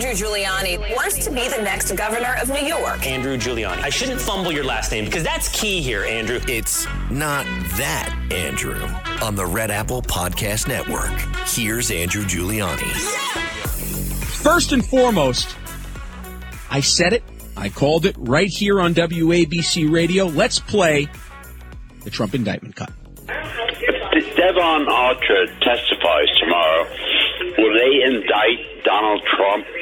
Andrew Giuliani wants to be the next governor of New York. Andrew Giuliani. I shouldn't fumble your last name because that's key here, Andrew. It's not that Andrew on the Red Apple Podcast Network. Here's Andrew Giuliani. First and foremost, I said it. I called it right here on WABC Radio. Let's play the Trump indictment cut. If Devon Archer testifies tomorrow, will they indict Donald Trump to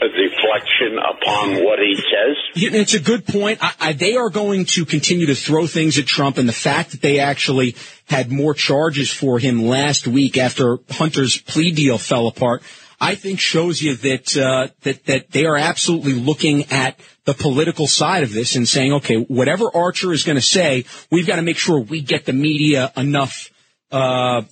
a deflection upon what he says? It's a good point. I, I, they are going to continue to throw things at Trump, and the fact that they actually had more charges for him last week after Hunter's plea deal fell apart, I think shows you that uh, that that they are absolutely looking at the political side of this and saying, okay, whatever Archer is going to say, we've got to make sure we get the media enough. Uh,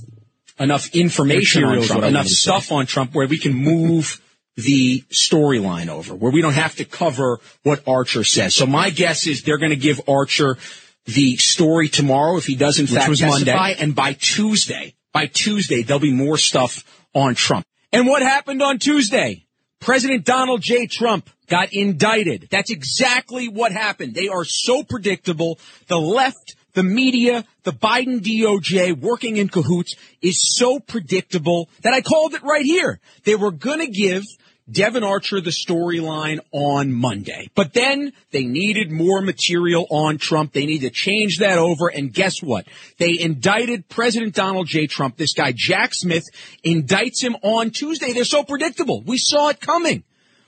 enough information on Trump, enough stuff on Trump where we can move the storyline over, where we don't have to cover what Archer says. So my guess is they're going to give Archer the story tomorrow if he does in Which fact was testify, Monday. and by Tuesday, by Tuesday there'll be more stuff on Trump. And what happened on Tuesday? President Donald J. Trump got indicted. That's exactly what happened. They are so predictable. The left, the media, the Biden DOJ working in cahoots is so predictable that I called it right here. They were going to give Devon Archer the storyline on Monday. But then they needed more material on Trump. They need to change that over. And guess what? They indicted President Donald J. Trump. This guy, Jack Smith, indicts him on Tuesday. They're so predictable. We saw it coming.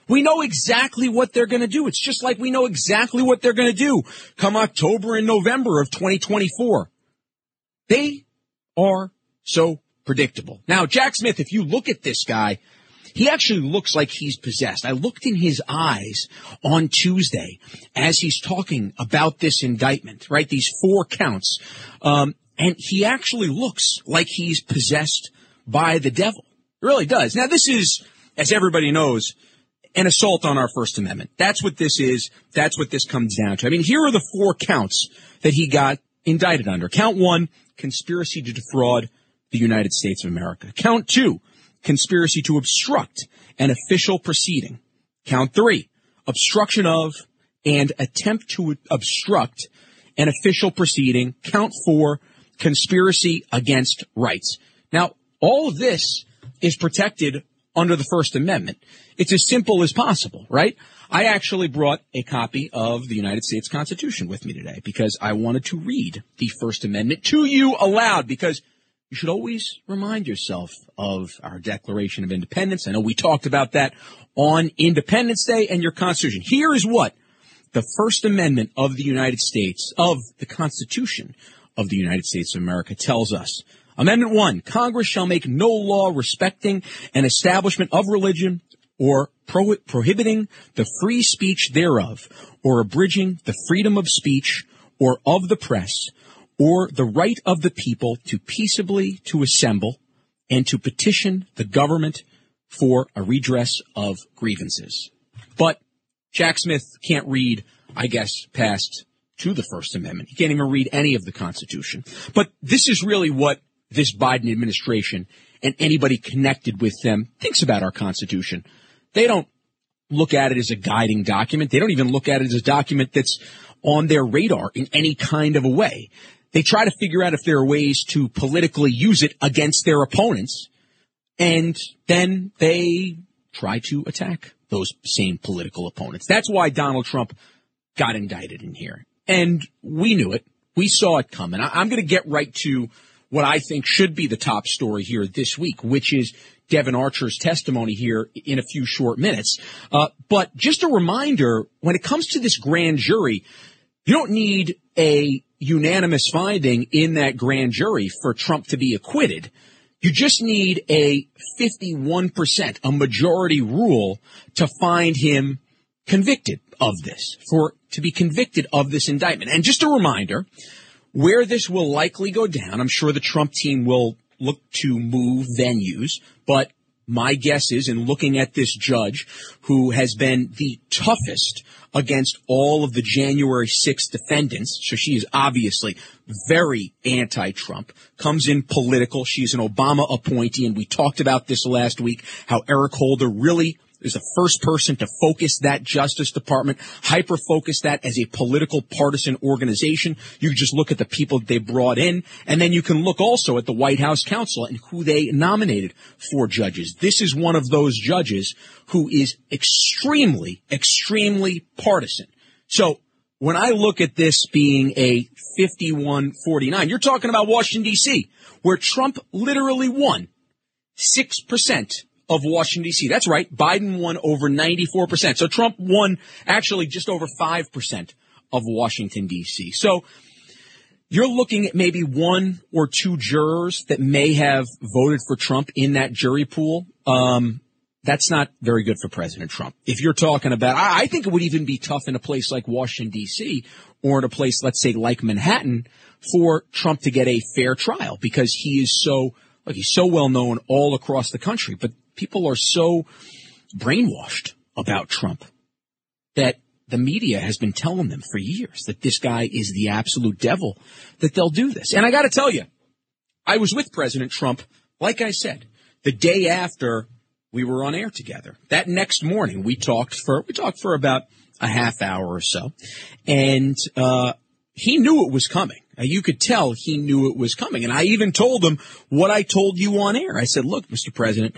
We know exactly what they're going to do. It's just like we know exactly what they're going to do come October and November of 2024. They are so predictable. Now, Jack Smith, if you look at this guy, he actually looks like he's possessed. I looked in his eyes on Tuesday as he's talking about this indictment, right? These four counts. Um, and he actually looks like he's possessed by the devil. It really does. Now, this is, as everybody knows, an assault on our First Amendment. That's what this is. That's what this comes down to. I mean, here are the four counts that he got indicted under. Count one, conspiracy to defraud the United States of America. Count two, conspiracy to obstruct an official proceeding. Count three, obstruction of and attempt to obstruct an official proceeding. Count four, conspiracy against rights. Now, all of this is protected under the First Amendment. It's as simple as possible, right? I actually brought a copy of the United States Constitution with me today because I wanted to read the First Amendment to you aloud because you should always remind yourself of our Declaration of Independence. I know we talked about that on Independence Day and your Constitution. Here is what the First Amendment of the United States, of the Constitution of the United States of America tells us. Amendment 1. Congress shall make no law respecting an establishment of religion or pro- prohibiting the free speech thereof or abridging the freedom of speech or of the press or the right of the people to peaceably to assemble and to petition the government for a redress of grievances. But Jack Smith can't read, I guess, past to the First Amendment. He can't even read any of the Constitution. But this is really what this Biden administration and anybody connected with them thinks about our Constitution. They don't look at it as a guiding document. They don't even look at it as a document that's on their radar in any kind of a way. They try to figure out if there are ways to politically use it against their opponents, and then they try to attack those same political opponents. That's why Donald Trump got indicted in here. And we knew it. We saw it coming. I'm going to get right to what I think should be the top story here this week, which is Devon Archer's testimony here in a few short minutes. Uh, but just a reminder, when it comes to this grand jury, you don't need a unanimous finding in that grand jury for Trump to be acquitted. You just need a 51%, a majority rule to find him convicted of this, for to be convicted of this indictment. And just a reminder, where this will likely go down, I'm sure the Trump team will look to move venues, but my guess is in looking at this judge who has been the toughest against all of the January 6th defendants, so she is obviously very anti-Trump, comes in political. She's an Obama appointee, and we talked about this last week, how Eric Holder really is the first person to focus that Justice Department, hyper focus that as a political partisan organization. You just look at the people they brought in, and then you can look also at the White House counsel and who they nominated for judges. This is one of those judges who is extremely, extremely partisan. So when I look at this being a 51-49, you're talking about Washington D.C., where Trump literally won 6% of Washington D.C. That's right. Biden won over 94%. So Trump won actually just over 5% of Washington D.C. So you're looking at maybe one or two jurors that may have voted for Trump in that jury pool. Um, that's not very good for President Trump. If you're talking about, I, I think it would even be tough in a place like Washington D.C. or in a place, let's say, like Manhattan, for Trump to get a fair trial because he is so, he's so well known all across the country. But people are so brainwashed about Trump that the media has been telling them for years that this guy is the absolute devil, that they'll do this. And I got to tell you, I was with President Trump, like I said, the day after we were on air together. That next morning, we talked for we talked for about a half hour or so, and uh, he knew it was coming. Uh, you could tell he knew it was coming, and I even told him what I told you on air. I said, "Look, Mr. President."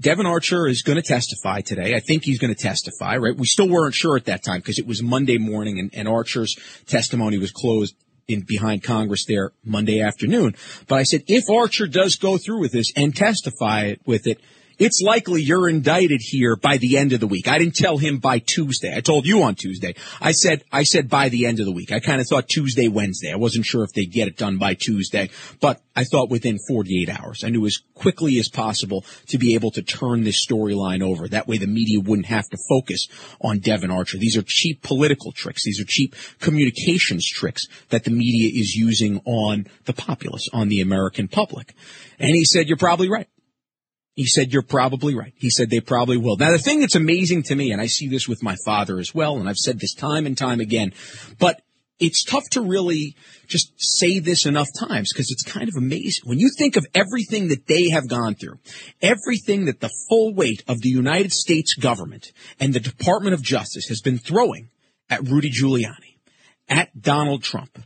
Devon Archer is going to testify today. I think he's going to testify, right? We still weren't sure at that time because it was Monday morning and, and Archer's testimony was closed in behind Congress there Monday afternoon. But I said, if Archer does go through with this and testify with it, it's likely you're indicted here by the end of the week. I didn't tell him by Tuesday. I told you on Tuesday. I said, I said by the end of the week. I kind of thought Tuesday, Wednesday. I wasn't sure if they'd get it done by Tuesday, but I thought within 48 hours. I knew as quickly as possible to be able to turn this storyline over. That way the media wouldn't have to focus on Devon Archer. These are cheap political tricks. These are cheap communications tricks that the media is using on the populace, on the American public. And he said, you're probably right. He said, you're probably right. He said they probably will. Now, the thing that's amazing to me, and I see this with my father as well, and I've said this time and time again, but it's tough to really just say this enough times because it's kind of amazing. When you think of everything that they have gone through, everything that the full weight of the United States government and the Department of Justice has been throwing at Rudy Giuliani, at Donald Trump,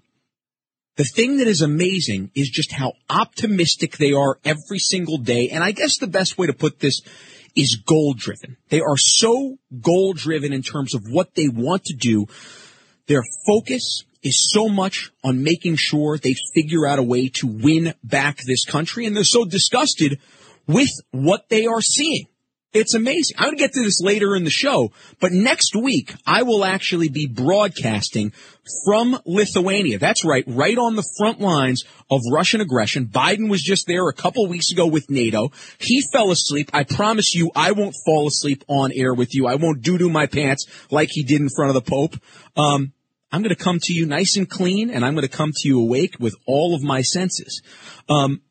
the thing that is amazing is just how optimistic they are every single day. And I guess the best way to put this is goal driven. They are so goal driven in terms of what they want to do. Their focus is so much on making sure they figure out a way to win back this country. And they're so disgusted with what they are seeing. It's amazing. I'm going to get to this later in the show, but next week I will actually be broadcasting from Lithuania. That's right, right on the front lines of Russian aggression. Biden was just there a couple weeks ago with NATO. He fell asleep. I promise you I won't fall asleep on air with you. I won't doo doo my pants like he did in front of the Pope. Um, I'm going to come to you nice and clean and I'm going to come to you awake with all of my senses. Um,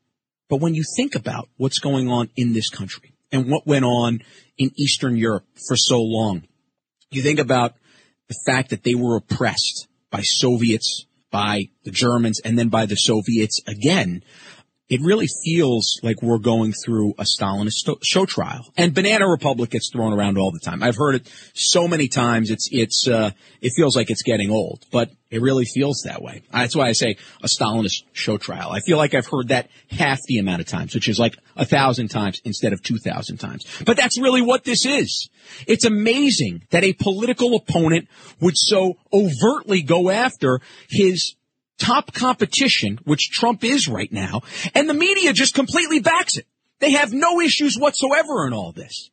but when you think about what's going on in this country, and what went on in Eastern Europe for so long. You think about the fact that they were oppressed by Soviets, by the Germans, and then by the Soviets again it really feels like we're going through a Stalinist show trial. And Banana Republic gets thrown around all the time. I've heard it so many times. It's it's uh, it feels like it's getting old, but it really feels that way. That's why I say a Stalinist show trial. I feel like I've heard that half the amount of times, which is like a thousand times instead of two thousand times. But that's really what this is. It's amazing that a political opponent would so overtly go after his top competition, which Trump is right now, and the media just completely backs it. They have no issues whatsoever in all this.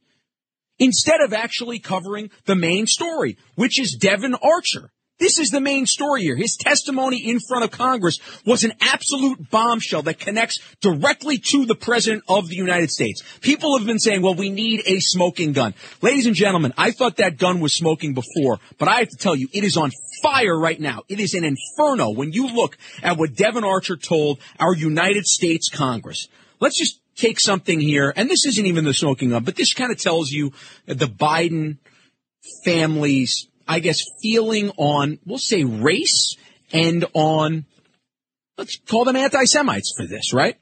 Instead of actually covering the main story, which is Devon Archer. This is the main story here. His testimony in front of Congress was an absolute bombshell that connects directly to the President of the United States. People have been saying, well, we need a smoking gun. Ladies and gentlemen, I thought that gun was smoking before, but I have to tell you, it is on fire right now. It is an inferno when you look at what Devon Archer told our United States Congress. Let's just take something here, and this isn't even the smoking gun, but this kind of tells you the Biden family's I guess, feeling on, we'll say race and on, let's call them anti-Semites for this, right?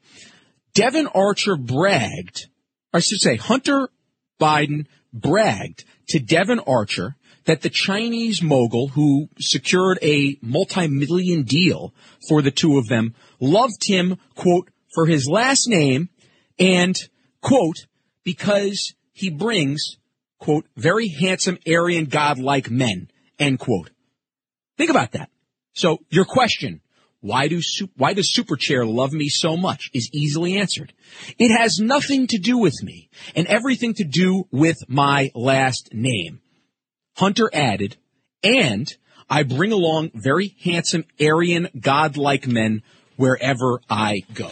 Devon Archer bragged, I should say Hunter Biden bragged to Devon Archer that the Chinese mogul who secured a multi-million deal for the two of them loved him, quote, for his last name and, quote, because he brings, quote, very handsome Aryan godlike men, end quote. Think about that. So your question, why do why does Superchair love me so much is easily answered. It has nothing to do with me and everything to do with my last name. Hunter added, and I bring along very handsome Aryan godlike men wherever I go.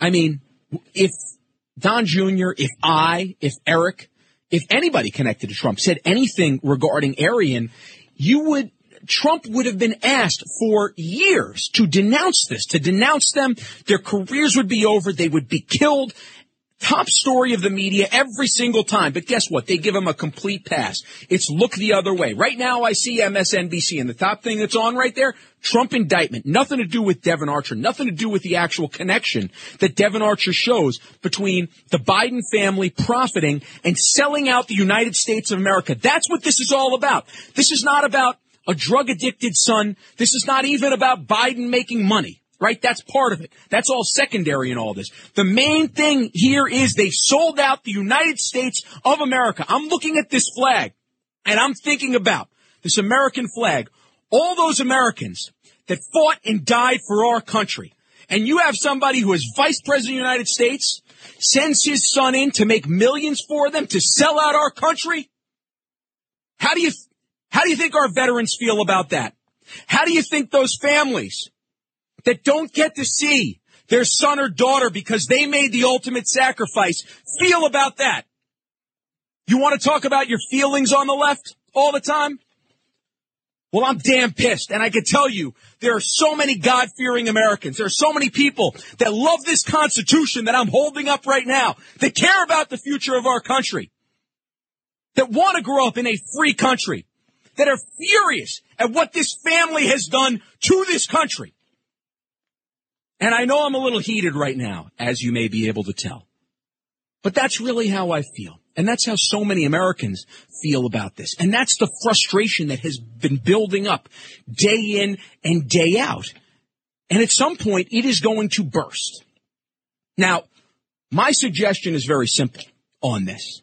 I mean, if Don Jr., if I, if Eric, if anybody connected to Trump said anything regarding Aryan, you would Trump would have been asked for years to denounce this, to denounce them. Their careers would be over. They would be killed top story of the media every single time. But guess what? They give him a complete pass. It's look the other way. Right now I see MSNBC and the top thing that's on right there, Trump indictment. Nothing to do with Devon Archer. Nothing to do with the actual connection that Devon Archer shows between the Biden family profiting and selling out the United States of America. That's what this is all about. This is not about a drug addicted son. This is not even about Biden making money right? That's part of it. That's all secondary in all this. The main thing here is they sold out the United States of America. I'm looking at this flag and I'm thinking about this American flag, all those Americans that fought and died for our country. And you have somebody who is vice president of the United States, sends his son in to make millions for them to sell out our country. How do you, how do you think our veterans feel about that? How do you think those families that don't get to see their son or daughter because they made the ultimate sacrifice feel about that? You want to talk about your feelings on the left all the time? Well, I'm damn pissed. And I can tell you, there are so many God fearing Americans. There are so many people that love this Constitution that I'm holding up right now, that care about the future of our country, that want to grow up in a free country, that are furious at what this family has done to this country. And I know I'm a little heated right now, as you may be able to tell. But that's really how I feel. And that's how so many Americans feel about this. And that's the frustration that has been building up day in and day out. And at some point, it is going to burst. Now, my suggestion is very simple on this.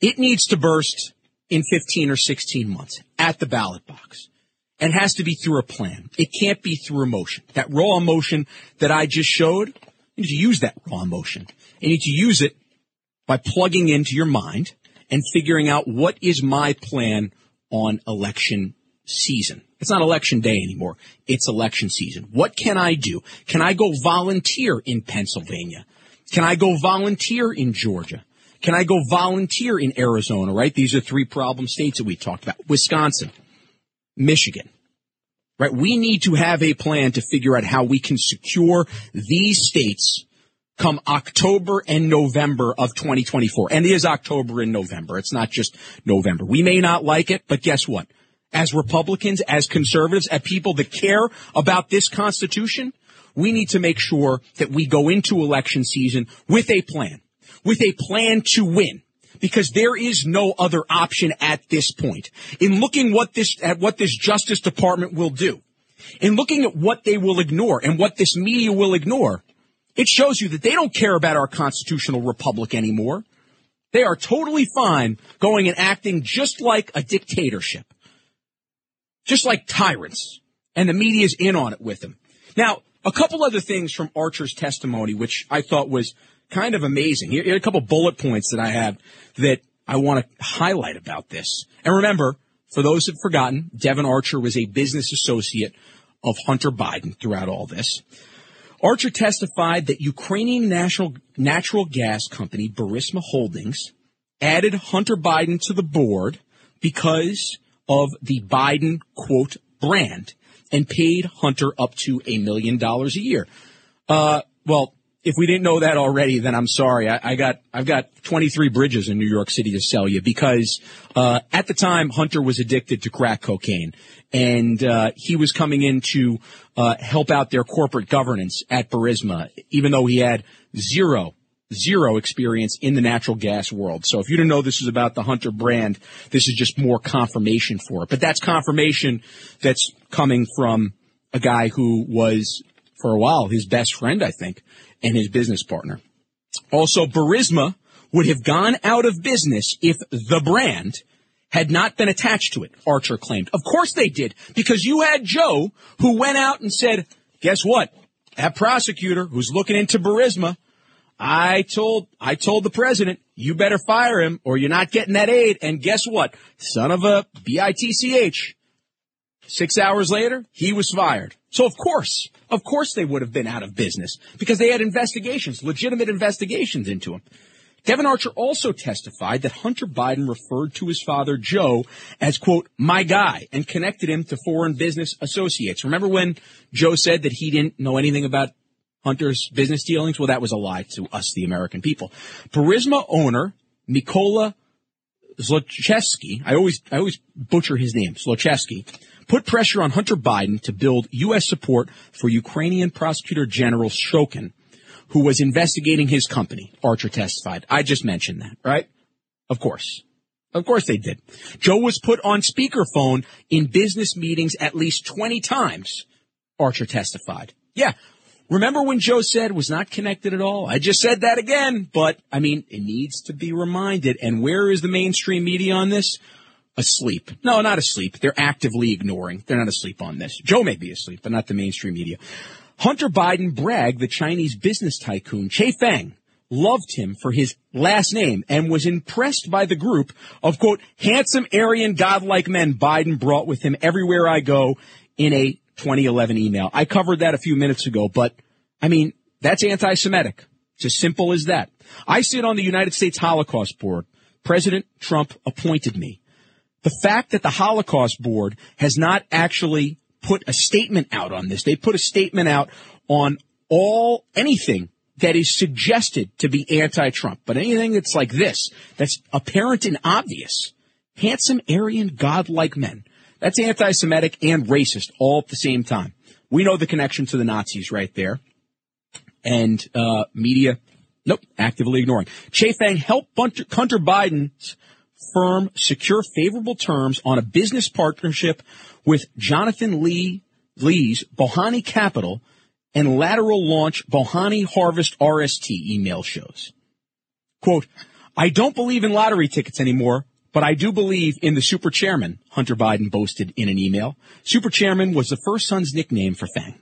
It needs to burst in 15 or 16 months at the ballot box and has to be through a plan. It can't be through emotion. That raw emotion that I just showed, you need to use that raw emotion. You need to use it by plugging into your mind and figuring out what is my plan on election season. It's not election day anymore. It's election season. What can I do? Can I go volunteer in Pennsylvania? Can I go volunteer in Georgia? Can I go volunteer in Arizona, right? These are three problem states that we talked about. Wisconsin. Michigan. Right? We need to have a plan to figure out how we can secure these states come October and November of 2024. And it is October and November. It's not just November. We may not like it, but guess what? As Republicans, as conservatives, as people that care about this Constitution, we need to make sure that we go into election season with a plan, with a plan to win because there is no other option at this point. In looking what this, at what this Justice Department will do, in looking at what they will ignore and what this media will ignore, it shows you that they don't care about our constitutional republic anymore. They are totally fine going and acting just like a dictatorship. Just like tyrants. And the media's in on it with them. Now, a couple other things from Archer's testimony, which I thought was kind of amazing. Here, are a couple bullet points that I have that I want to highlight about this. And remember, for those who've forgotten, Devon Archer was a business associate of Hunter Biden throughout all this. Archer testified that Ukrainian national natural gas company Burisma Holdings added Hunter Biden to the board because of the Biden quote brand and paid Hunter up to a million dollars a year. Uh, well, if we didn't know that already, then I'm sorry. I, I, got I've got 23 bridges in New York City to sell you because uh, at the time Hunter was addicted to crack cocaine, and uh, he was coming in to uh, help out their corporate governance at Burisma, even though he had zero zero experience in the natural gas world. So if you didn't know this is about the Hunter brand, this is just more confirmation for it. But that's confirmation that's coming from a guy who was for a while his best friend, I think and his business partner. Also, Burisma would have gone out of business if the brand had not been attached to it, Archer claimed. Of course they did, because you had Joe who went out and said, guess what? That prosecutor who's looking into Burisma, I told, I told the president, you better fire him or you're not getting that aid. And guess what? Son of a B-I-T-C-H. Six hours later, he was fired. So of course, of course they would have been out of business because they had investigations, legitimate investigations into him. Devon Archer also testified that Hunter Biden referred to his father, Joe, as, quote, my guy, and connected him to foreign business associates. Remember when Joe said that he didn't know anything about Hunter's business dealings? Well, that was a lie to us, the American people. Burisma owner, Mikola Zlochevsky, I always, I always butcher his name, Zlochevsky, put pressure on Hunter Biden to build U.S. support for Ukrainian Prosecutor General Shokin, who was investigating his company, Archer testified. I just mentioned that, right? Of course. Of course they did. Joe was put on speakerphone in business meetings at least 20 times, Archer testified. Yeah. Remember when Joe said was not connected at all? I just said that again, but I mean, it needs to be reminded. And where is the mainstream media on this? Asleep. No, not asleep. They're actively ignoring. They're not asleep on this. Joe may be asleep, but not the mainstream media. Hunter Biden bragged the Chinese business tycoon Che Feng loved him for his last name and was impressed by the group of quote handsome Aryan godlike men Biden brought with him everywhere I go in a 2011 email. I covered that a few minutes ago, but I mean, that's anti-Semitic. It's as simple as that. I sit on the United States Holocaust Board. President Trump appointed me. The fact that the Holocaust Board has not actually put a statement out on this, they put a statement out on all anything that is suggested to be anti-Trump, but anything that's like this, that's apparent and obvious, handsome, Aryan, godlike men, that's anti-Semitic and racist all at the same time. We know the connection to the Nazis right there. And, uh, media, nope, actively ignoring. Che Feng, helped Hunter Biden's firm secure favorable terms on a business partnership with Jonathan Lee Lee's Bohai Capital and lateral launch Bohai Harvest RST email shows. Quote, I don't believe in lottery tickets anymore, but I do believe in the super chairman, Hunter Biden boasted in an email. Super chairman was the first son's nickname for Feng.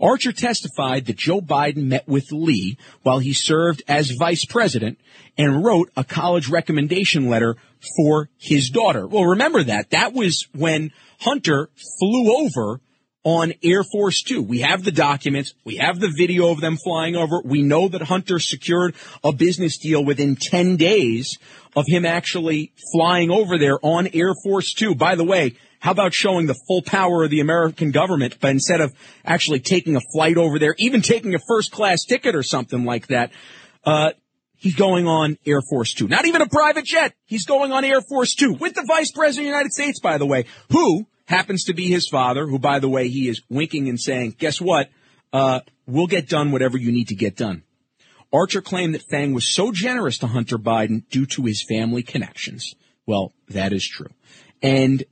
Archer testified that Joe Biden met with Lee while he served as vice president and wrote a college recommendation letter for his daughter. Well, remember that. That was when Hunter flew over on Air Force Two. We have the documents. We have the video of them flying over. We know that Hunter secured a business deal within 10 days of him actually flying over there on Air Force Two. By the way, how about showing the full power of the American government, but instead of actually taking a flight over there, even taking a first class ticket or something like that, uh, he's going on Air Force Two. Not even a private jet. He's going on Air Force Two with the Vice President of the United States, by the way, who happens to be his father, who, by the way, he is winking and saying, guess what? Uh, we'll get done whatever you need to get done. Archer claimed that Fang was so generous to Hunter Biden due to his family connections. Well, that is true. And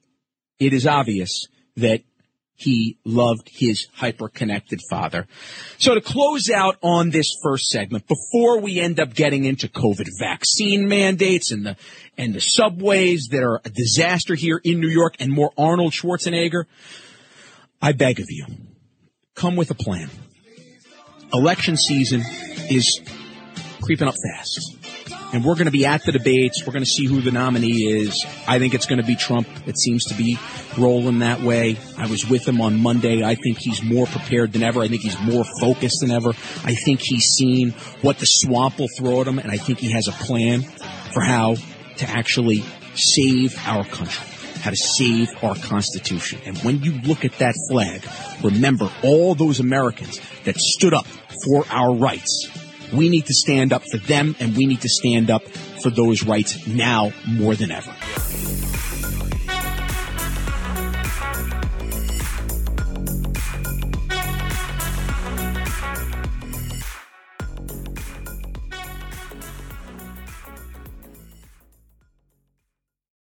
it is obvious that he loved his hyper-connected father. So to close out on this first segment, before we end up getting into COVID vaccine mandates and the, and the subways that are a disaster here in New York and more Arnold Schwarzenegger, I beg of you, come with a plan. Election season is creeping up fast and we're going to be at the debates. We're going to see who the nominee is. I think it's going to be Trump. It seems to be rolling that way. I was with him on Monday. I think he's more prepared than ever. I think he's more focused than ever. I think he's seen what the swamp will throw at him, and I think he has a plan for how to actually save our country, how to save our Constitution. And when you look at that flag, remember all those Americans that stood up for our rights. We need to stand up for them and we need to stand up for those rights now more than ever.